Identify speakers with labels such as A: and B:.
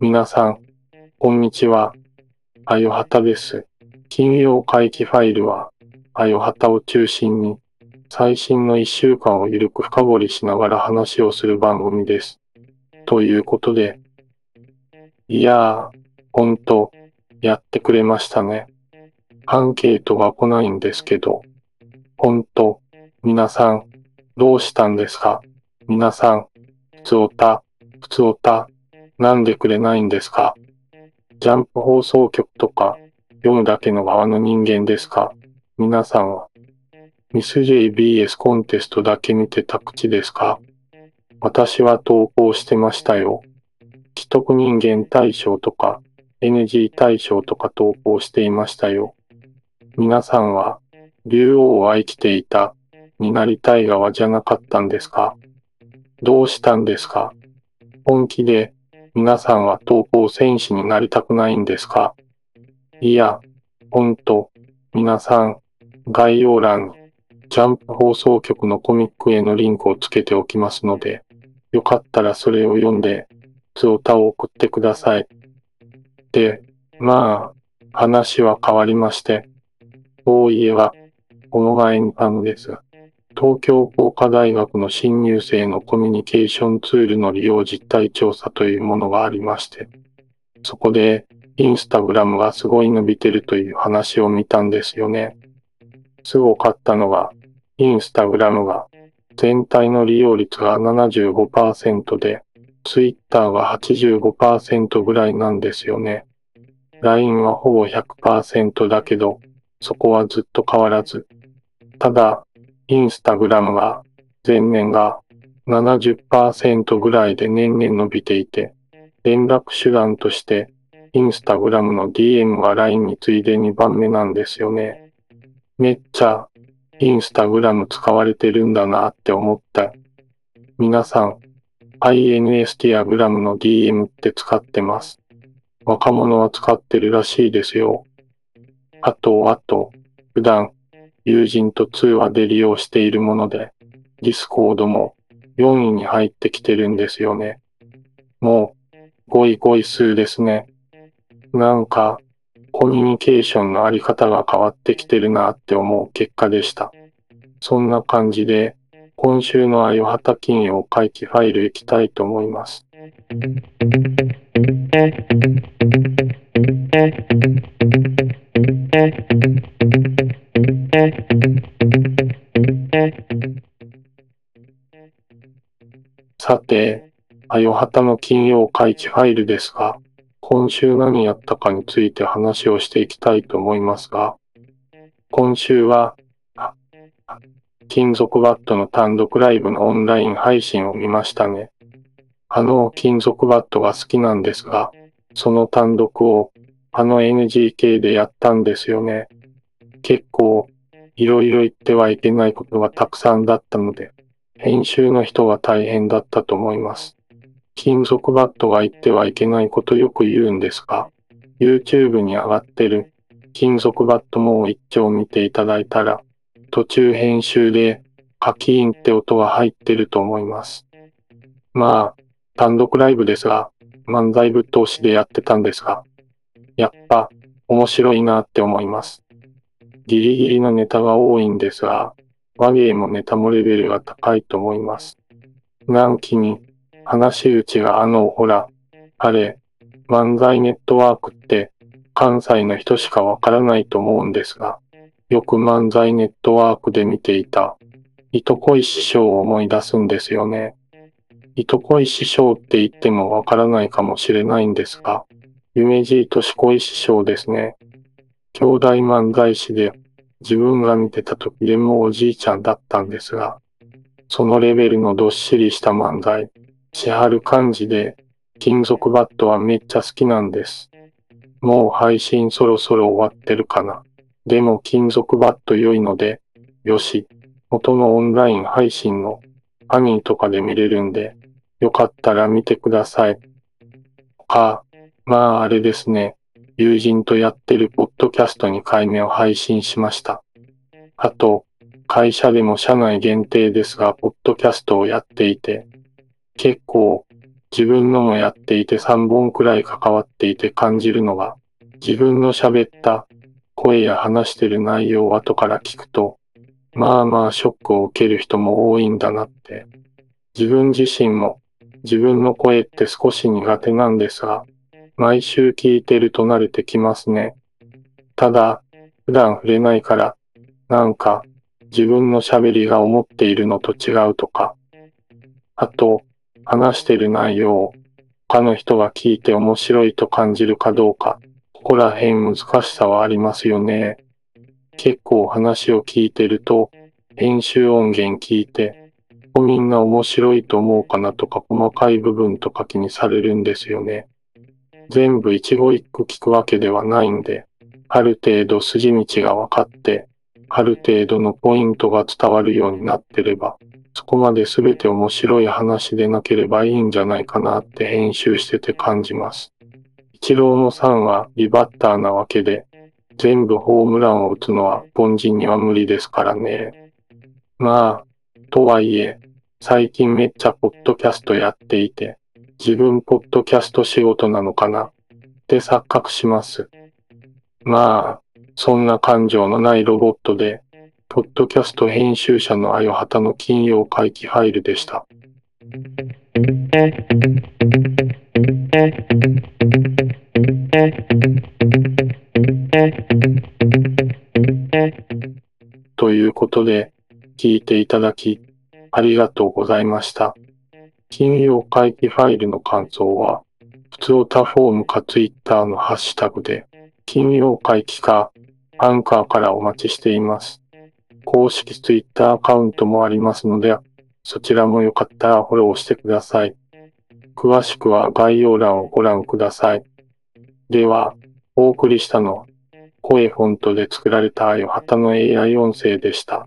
A: 皆さん、こんにちは。あよはたです。金曜回帰ファイルは、あよはたを中心に、最新の一週間をゆるく深掘りしながら話をする番組です。ということで、いやー、ほんと、やってくれましたね。アンケートが来ないんですけど、ほんと、皆さん、どうしたんですか？皆さん、ふつおた、ふつおた、なんでくれないんですか？ジャンプ放送局とか読むだけの側の人間ですか？皆さんはミス JBS コンテストだけ見てた口ですか？私は投稿してましたよ。既得人間大賞とか NG 大賞とか投稿していましたよ。皆さんは竜王は生きていたになりたい側じゃなかったんですか？どうしたんですか？本気で皆さんは投稿戦士になりたくないんですか？いや、ほんと、皆さん、概要欄にジャンプ放送局のコミックへのリンクをつけておきますので、よかったらそれを読んで、つおたを送ってください。で、まあ、話は変わりまして、そういえば、この前にあのです。東京工科大学の新入生のコミュニケーションツールの利用実態調査というものがありまして、そこでインスタグラムがすごい伸びてるという話を見たんですよね。すごかったのが、インスタグラムが全体の利用率が75%で、ツイッターが85%ぐらいなんですよね。LINE はほぼ100%だけど、そこはずっと変わらず。ただ、インスタグラムが前年が70%ぐらいで年々伸びていて、連絡手段としてインスタグラムの DM が LINE に次いで2番目なんですよね。めっちゃインスタグラム使われてるんだなって思った。皆さん、 Instagram の DM って使ってます。若者は使ってるらしいですよ。あと、あと、普段友人と通話で利用しているもので、 Discord も4位に入ってきてるんですよね。もう、5位5位数ですね。なんか、コミュニケーションのあり方が変わってきてるなって思う結果でした。そんな感じで、今週のあよはた金曜回帰ファイル行きたいと思います。さて、あよはたの金曜回帰ファイルですが、今週何やったかについて話をしていきたいと思いますが、今週は、金属バットの単独ライブのオンライン配信を見ましたね。あの金属バットが好きなんですが、その単独をあの NGK でやったんですよね。結構、いろいろ言ってはいけないことがたくさんだったので、編集の人は大変だったと思います。金属バットが言ってはいけないことよく言うんですが、YouTube に上がってる金属バットも一丁見ていただいたら、途中編集でカキーンって音が入ってると思います。まあ、単独ライブですが、漫才ぶっ通しでやってたんですが、やっぱ面白いなって思います。ギリギリのネタが多いんですが、和芸もネタもレベルが高いと思います。南紀に話し打ちがあの、ほら、あれ、漫才ネットワークって関西の人しかわからないと思うんですが、よく漫才ネットワークで見ていた、糸恋師匠を思い出すんですよね。糸恋師匠って言ってもわからないかもしれないんですが、夢じいとし恋師匠ですね。兄弟漫才師で自分が見てた時でもおじいちゃんだったんですが、そのレベルのどっしりした漫才、しはる感じで、金属バットはめっちゃ好きなんです。もう配信そろそろ終わってるかな。でも金属バット良いので、よし、元のオンライン配信のアニーとかで見れるんで、よかったら見てください。か、まああれですね、友人とやってるポッドキャストに回目を配信しました。あと、会社でも社内限定ですが、ポッドキャストをやっていて、結構、自分のもやっていて3本くらい関わっていて感じるのが、自分の喋った声や話してる内容を後から聞くと、まあまあショックを受ける人も多いんだなって。自分自身も自分の声って少し苦手なんですが、毎週聞いてると慣れてきますね。ただ、普段触れないから、なんか自分の喋りが思っているのと違うとか、あと、話してる内容を他の人が聞いて面白いと感じるかどうか、ここら辺難しさはありますよね。結構話を聞いてると、編集音源聞いて、みんな面白いと思うかなとか細かい部分とか気にされるんですよね。全部一語一句聞くわけではないんで、ある程度筋道が分かって、ある程度のポイントが伝わるようになってれば、そこまで全て面白い話でなければいいんじゃないかなって編集してて感じます。一郎のさんはリバッターなわけで、全部ホームランを打つのは凡人には無理ですからね。まあ、とはいえ、最近めっちゃポッドキャストやっていて、自分ポッドキャスト仕事なのかな？って錯覚します。まあ、そんな感情のないロボットで、ポッドキャスト編集者のあよはたの金曜回帰ファイルでした。ということで、聞いていただき、ありがとうございました。金曜回帰ファイルの感想は、普通タフォームかツイッターのハッシュタグで、金曜回帰かアンカーからお待ちしています。公式ツイッターアカウントもありますので、そちらもよかったらフォローしてください。詳しくは概要欄をご覧ください。では、お送りしたのは、声フォントで作られたあよ旗の AI 音声でした。